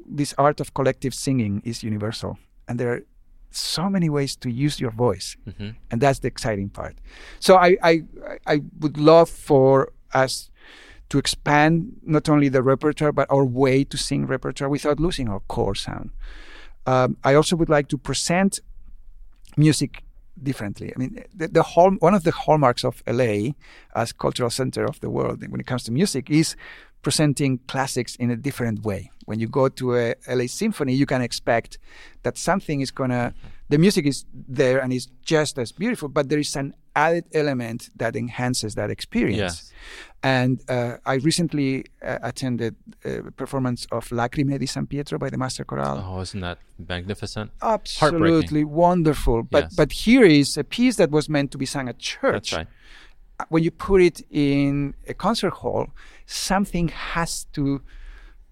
this art of collective singing is universal and there are so many ways to use your voice hmm and that's the exciting part so i i i would love for us to expand not only the repertoire but our way to sing repertoire without losing our core sound um, i also would like to present music differently. I mean, the, the hall, one of the hallmarks of LA as cultural center of the world when it comes to music is presenting classics in a different way. When you go to a LA symphony, you can expect that something is gonna, the music is there and is just as beautiful, but there is an added element that enhances that experience. Yes. And uh, I recently uh, attended a performance of Lagrime di San Pietro by the Master Chorale. Oh, isn't that magnificent? Absolutely wonderful. But Yes. but here is a piece that was meant to be sung at church. That's right. When you put it in a concert hall, something has to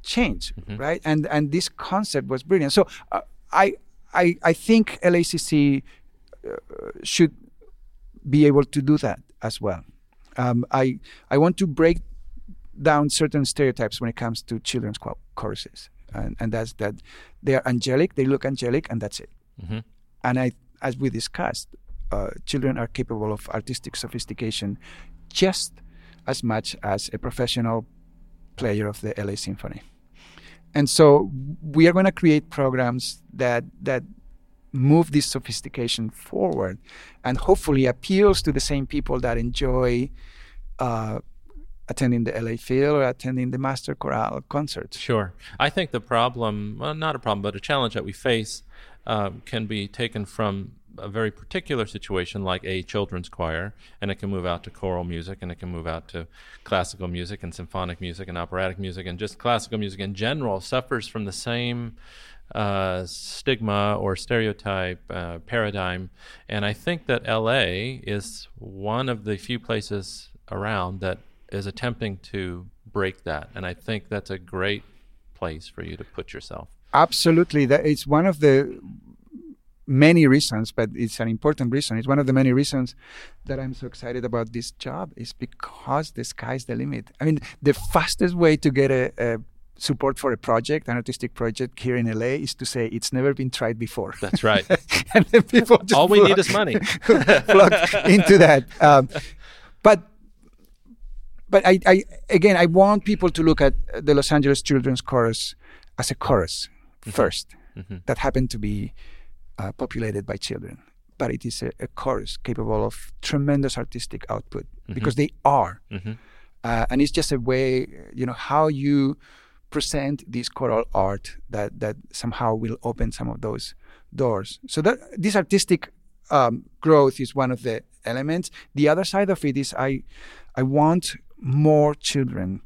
change, Mm-hmm. right? And and this concept was brilliant. So uh, I I I think LACC uh, should be able to do that as well. Um, I I want to break down certain stereotypes when it comes to children's cho- choruses, and, and that's that they are angelic, they look angelic, and that's it. Mhm. And I, as we discussed, uh, children are capable of artistic sophistication just as much as a professional player of the LA Symphony. And so we are going to create programs that that move this sophistication forward and hopefully appeals to the same people that enjoy uh, attending the LA Phil or attending the Master Chorale concerts. Sure. I think the problem, well, not a problem, but a challenge that we face um, can be taken from a very particular situation like a children's choir, and it can move out to choral music, and it can move out to classical music and symphonic music and operatic music, and just classical music in general suffers from the same uh, stigma or stereotype uh, paradigm. And I think that LA is one of the few places around that is attempting to break that. And I think that's a great place for you to put yourself. Absolutely, that it's one of the many reasons, but it's an important reason. It's one of the many reasons that I'm so excited about this job is because the sky's the limit. I mean, the fastest way to get a, a support for a project, an artistic project here in LA, is to say it's never been tried before. That's right. and then people just All we need is money. flock into that. Um, but but I, I again I want people to look at the Los Angeles Children's Chorus as a chorus 1st Mhm. that happened to be uh, populated by children, but it is a, a chorus capable of tremendous artistic output because they are, Mhm. uh, and it's just a way you know how you present this choral art that that somehow will open some of those doors. So that this artistic um, growth is one of the elements. The other side of it is I I want more children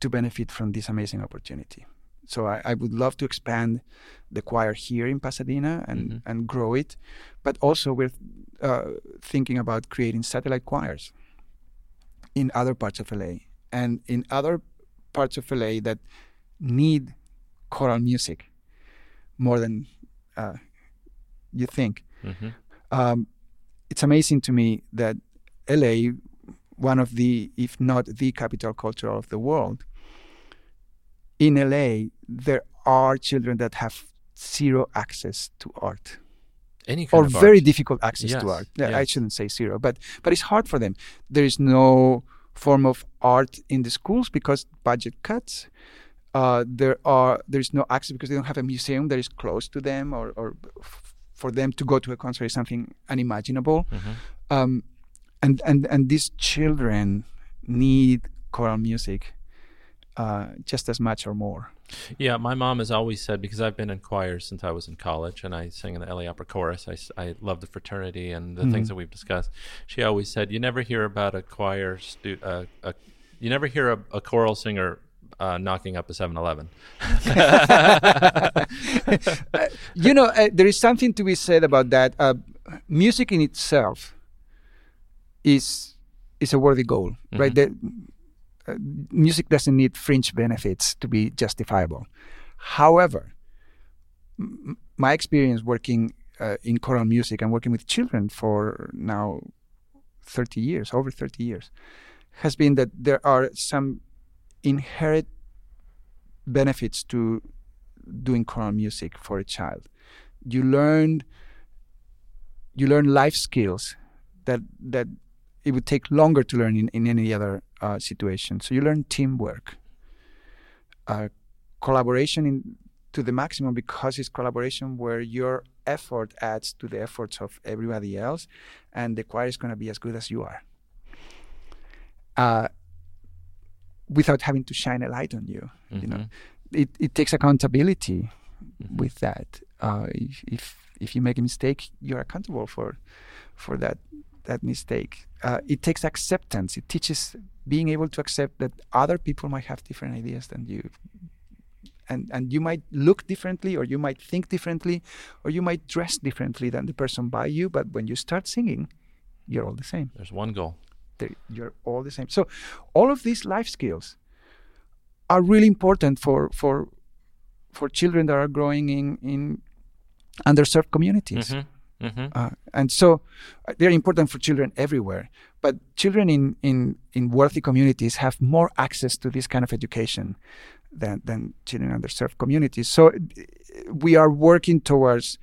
to benefit from this amazing opportunity. So I, I would love to expand the choir here in Pasadena and, Mhm. and grow it, but also we're uh, thinking about creating satellite choirs in other parts of LA and in other parts of LA that need choral music more than uh, you think. Mhm. Um, it's amazing to me that LA, one of the, if not the capital culture of the world, in LA, there are children that have zero access to art Any kind or very art. difficult access to art. Yeah, I shouldn't say zero, but but it's hard for them. There is no form of art in the schools because budget cuts. Uh, there are there is no access because they don't have a museum that is close to them, or, or f- for them to go to a concert is something unimaginable. Mhm. Um, and and and these children need choral music uh, just as much or more. Yeah, my mom has always said because I've been in choirs since I was in college, and I sang in the LA Opera Chorus. I love the fraternity and the Mm-hmm. things that we've discussed. She always said, "You never hear about a choir stu- uh, a, you never hear a, a choral singer uh, knocking up a 7-Eleven." you know, uh, there is something to be said about that. Uh, music in itself is is a worthy goal, right? The, music doesn't need fringe benefits to be justifiable. However, m- my experience working uh, in choral music and working with children for now 30 years, over 30 years, has been that there are some inherent benefits to doing choral music for a child. You learn you learn life skills that that it would take longer to learn in, in any other uh, situation. So you learn teamwork, uh, collaboration in to the maximum because it's collaboration where your effort adds to the efforts of everybody else, and the choir is going to be as good as you are. Uh, without having to shine a light on you, mm-hmm. you know, mm-hmm. it, it takes accountability mm-hmm. with that. Uh, if, if if you make a mistake, you're accountable for for that that mistake. Uh, it takes acceptance. It teaches being able to accept that other people might have different ideas than you, and and you might look differently, or you might think differently, or you might dress differently than the person by you. But when you start singing, you're all the same. There's one goal. You're all the same. So, all of these life skills are really important for for for children that are growing in in underserved communities. Mm-hmm. Mm-hmm. Uh, and so uh, they're important for children everywhere. But children in, in, in wealthy communities have more access to this kind of education than, than children in underserved communities. So we are working towards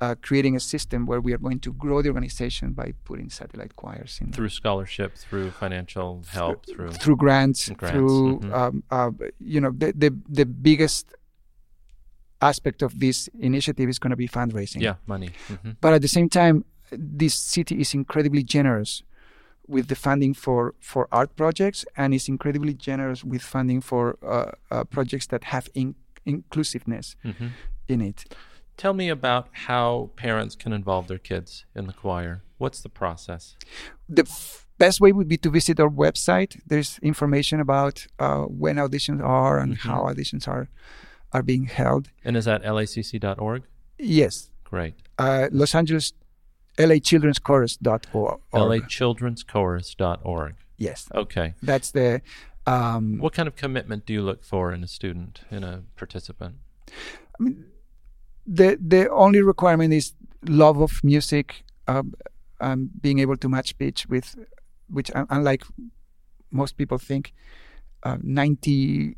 uh, creating a system where we are going to grow the organization by putting satellite choirs in through scholarship, through financial help, through through grants, grants. through mm-hmm. um, uh, you know the, the the biggest aspect of this initiative is going to be fundraising. Yeah, money. Mm-hmm. But at the same time, this city is incredibly generous with the funding for, for art projects and is incredibly generous with funding for uh, uh, projects that have in- inclusiveness mm-hmm. in it. Tell me about how parents can involve their kids in the choir. What's the process? The f- best way would be to visit our website. There's information about uh, when auditions are and mm-hmm. how auditions are are being held. And is that lacc.org? Yes. Great. Uh, Los Angeles, lachildren'schorus.org. lachildren'schorus.org. Yes. Okay. That's the. Um, what kind of commitment do you look for in a student, in a participant? I mean, the the only requirement is love of music, um, um, being able to match pitch with, which unlike most people think, uh, 98%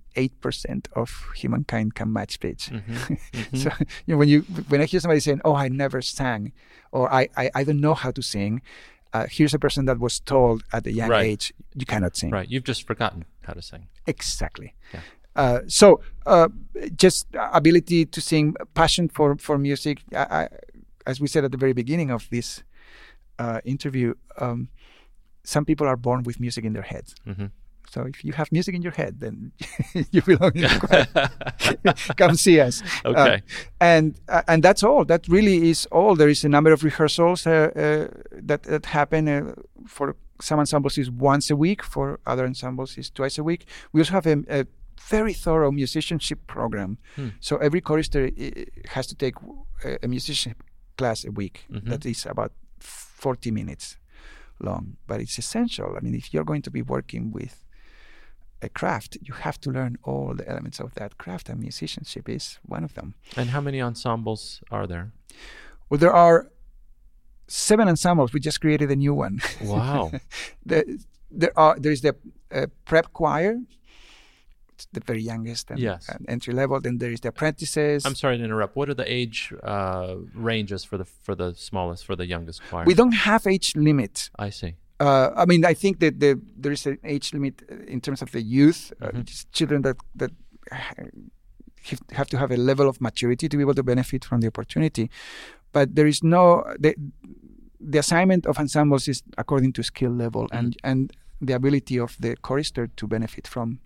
of humankind can match pitch. Mm-hmm. Mm-hmm. so you know, when you when I hear somebody saying, "Oh, I never sang," or "I I, I don't know how to sing," uh, here's a person that was told at a young right. age, "You cannot sing." Right. You've just forgotten how to sing. Exactly. Yeah. Uh, so uh, just ability to sing, passion for for music. I, I, as we said at the very beginning of this uh, interview, um, some people are born with music in their heads. Mm-hmm. So if you have music in your head, then you belong in the choir. Come see us. Okay. Uh, and uh, and that's all. That really is all. There is a number of rehearsals uh, uh that that happen uh, for some ensembles is once a week. For other ensembles is twice a week. We also have a, a very thorough musicianship program. Hmm. So every chorister has to take a, a musicianship class a week. Mm-hmm. That is about 40 minutes long, but it's essential. I mean, if you're going to be working with a craft, you have to learn all the elements of that craft, and musicianship is one of them. And how many ensembles are there? Well, there are seven ensembles. We just created a new one. Wow! the, there are there is the uh, prep choir, it's the very youngest and, yes. and, entry level. Then there is the apprentices. I'm sorry to interrupt. What are the age uh, ranges for the for the smallest for the youngest choir? We don't have age limit. I see. Uh, I mean, I think that the, there is an age limit uh, in terms of the youth, uh, mm-hmm. children that that have to have a level of maturity to be able to benefit from the opportunity. But there is no the the assignment of ensembles is according to skill level mm-hmm. and and the ability of the chorister to benefit from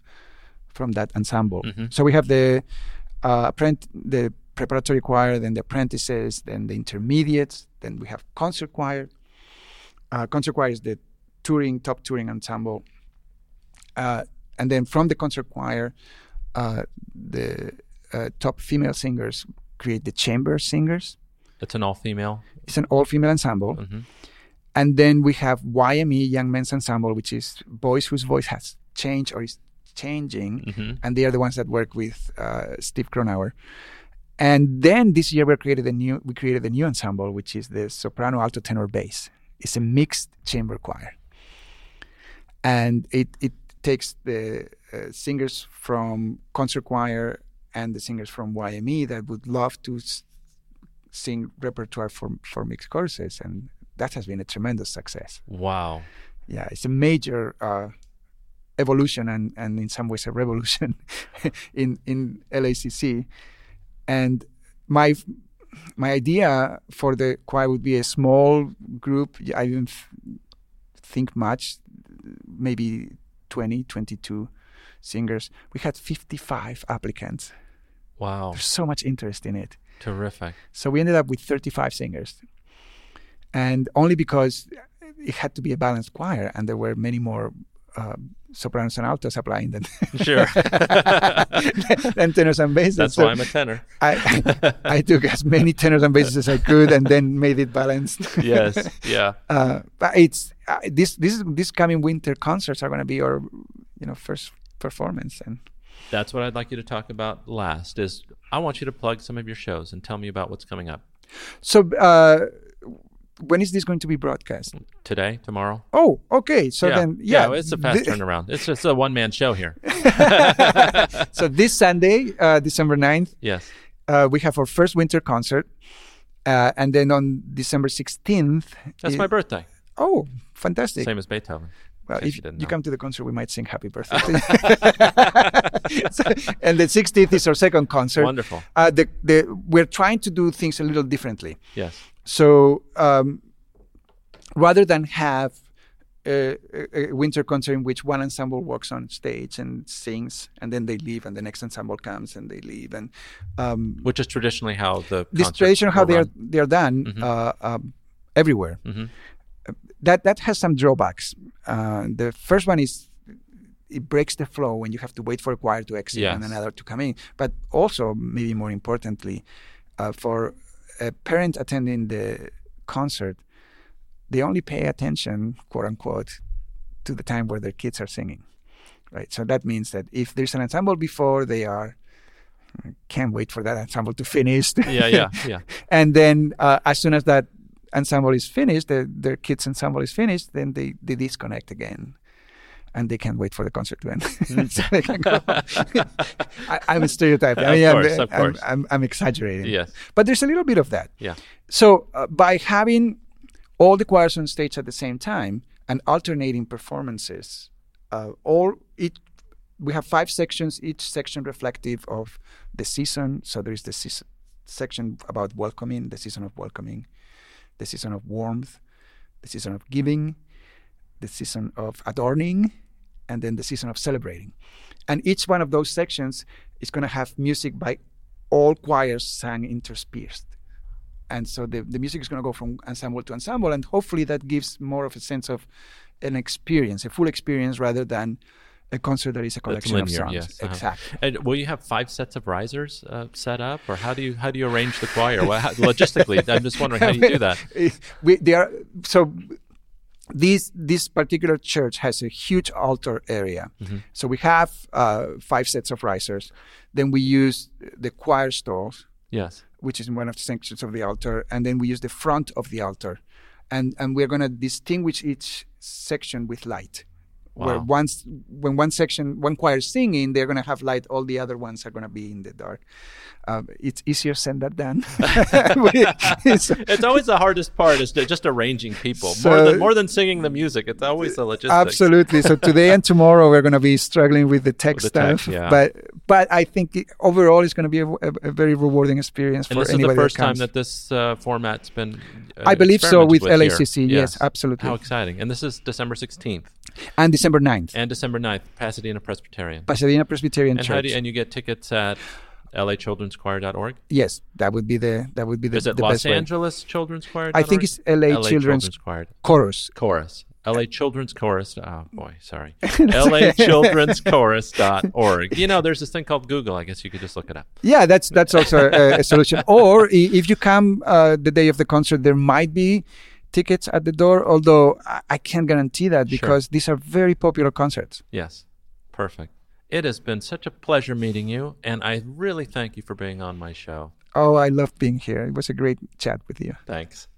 from that ensemble. Mm-hmm. So we have the uh, apprent- the preparatory choir, then the apprentices, then the intermediates, then we have concert choir, uh, concert choir is the touring top touring ensemble, uh, and then from the concert choir, uh, the uh, top female singers create the chamber singers. It's an all female. It's an all female ensemble. Mm-hmm. And then we have YME, Young Men's Ensemble, which is boys whose voice has changed or is changing, mm-hmm. and they are the ones that work with uh, Steve Kronauer. And then this year we created a new we created a new ensemble, which is the soprano, alto, tenor, bass it's a mixed chamber choir, and it it takes the uh, singers from concert choir and the singers from YME that would love to s- sing repertoire for for mixed choruses, and that has been a tremendous success. Wow! Yeah, it's a major. Uh, evolution and, and in some ways a revolution in in LACC and my my idea for the choir would be a small group. I didn't think much, maybe 20, 22 singers. We had 55 applicants. Wow. There's so much interest in it. Terrific. So we ended up with 35 singers. And only because it had to be a balanced choir and there were many more uh, sopranos and altos applying than Sure. than tenors and basses. That's So why I'm a tenor. I, I took as many tenors and basses as I could and then made it balanced. Yes. Yeah. uh, but it's uh, this this this coming winter concerts are going to be our you know first performance and That's what I'd like you to talk about last. Is I want you to plug some of your shows and tell me about what's coming up so uh, when is this going to be broadcast? today, tomorrow. Oh, okay. So yeah. then yeah, yeah, it's a fast turnaround. It's just a one man show here. so this Sunday, uh, December 9th, Yes. uh, we have our first winter concert. Uh, and then on December 16th. That's i- my birthday. Oh, fantastic. Same as Beethoven. Well, if you you come to the concert, we might sing happy birthday. So- and the 16th is our second concert. Wonderful. Uh, the, the, we're trying to do things a little differently. Yes. So um, rather than have a, a, winter concert in which one ensemble walks on stage and sings, and then they leave, and the next ensemble comes and they leave, and um, Which is traditionally how the this tradition how they are they are done Mhm. uh, um, everywhere. Mhm. That that has some drawbacks. Uh, the first one is it breaks the flow when you have to wait for a choir to exit and another to come in. But also, maybe more importantly, uh, for a parent attending the concert, they only pay attention, quote unquote, to the time where their kids are singing. Right. So that means that if there's an ensemble before, they are can't wait for that ensemble to finish. Yeah, yeah, yeah. and then uh, as soon as that ensemble is finished, the, their kids' ensemble is finished, then they, they disconnect again. And they can't wait for the concert to end. so they can go. I, I'm stereotyping. I Of mean, I'm- course, I'm. I'm, I'm exaggerating. Yes. But there's a little bit of that. Yeah. So uh, by having all the choirs on stage at the same time and alternating performances, uh, all each we have five sections, each section reflective of the season. So there is the season, section about welcoming, the season of welcoming, the season of warmth, the season of giving, the season of adorning, and then the season of celebrating. And each one of those sections is going to have music by all choirs sang interspersed. And so the, the music is going to go from ensemble to ensemble, and hopefully that gives more of a sense of an experience, a full experience, rather than a concert that is a That's collection of linear, songs. yes, uh-huh. Exactly. And will you have five sets of risers uh, set up, or how do you how do you arrange the choir? Well, how, logistically, I'm just wondering how do you do that. we they are so this this particular church has a huge altar area. Mm-hmm. so we have uh, five sets of risers. Then we use the choir stalls Yes. which is in one of the sections of the altar. And then we use the front of the altar. And and we're going to distinguish each section with light. Where once when one section one choir is singing they're going to have light. All the other ones are going to be in the dark um, it's easier said than done It's- It's always the hardest part is just arranging people more than more than singing the music. It's always the logistics. Absolutely. So today and tomorrow we're going to be struggling with the tech With the tech, stuff, yeah. but but I think it, overall it's going to be a, a, a very rewarding experience And for this is the first that time that this uh, format's been. Uh, I believe so with experimented LACC. here. Yes, absolutely. How exciting! And this is December 16th and December 9th, and December 9th, Pasadena Presbyterian. Pasadena Presbyterian and Church. you, and you get tickets at lachildrenschoir.org. yes, that would be the that would be the, Is it the Los best way. Angeles Children's Choir? I think it's LA, Children's Choir Chorus. Chorus. LA Children's Chorus. Oh boy, sorry. LA Children's Chorus.org. You know, there's this thing called Google. I guess you could just look it up. Yeah, that's that's also a, a solution. Or if you come uh, the day of the concert, there might be tickets at the door. Although I, can't guarantee that Sure. because these are very popular concerts. Yes. Perfect. It has been such a pleasure meeting you, and I really thank you for being on my show. Oh, I love being here. It was a great chat with you. Thanks.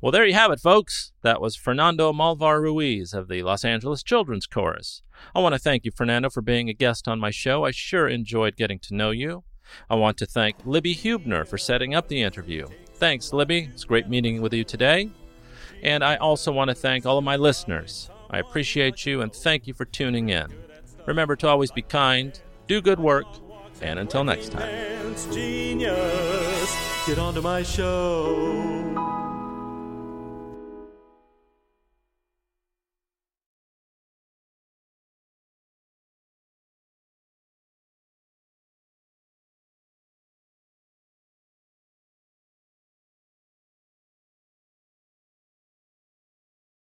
Well, there you have it, folks. That was Fernando Malvar Ruiz of the Los Angeles Children's Chorus. I want to thank you, Fernando, for being a guest on my show. I sure enjoyed getting to know you. I want to thank Libby Hubner for setting up the interview. Thanks, Libby. It's great meeting with you today. And I also want to thank all of my listeners. I appreciate you and thank you for tuning in. Remember to always be kind, do good work, And until next time.